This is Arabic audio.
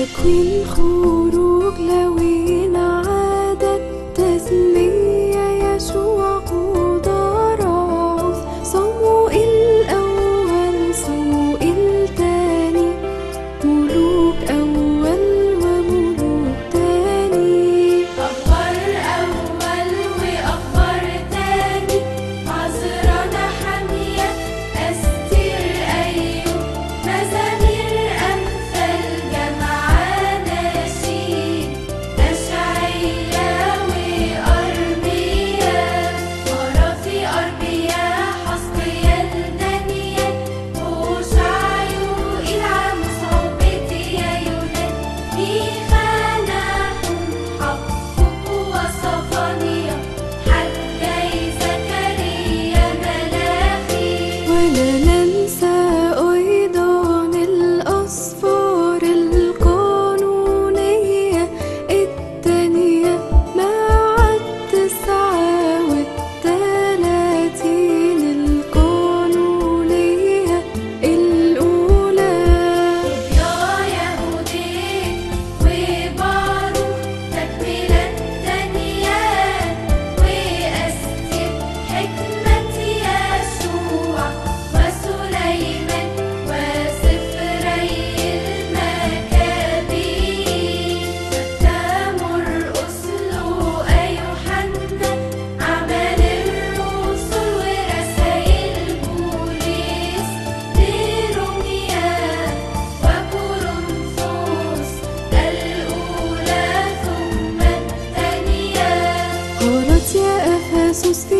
تكوين خروج لو عادت تسمع Söyle sus.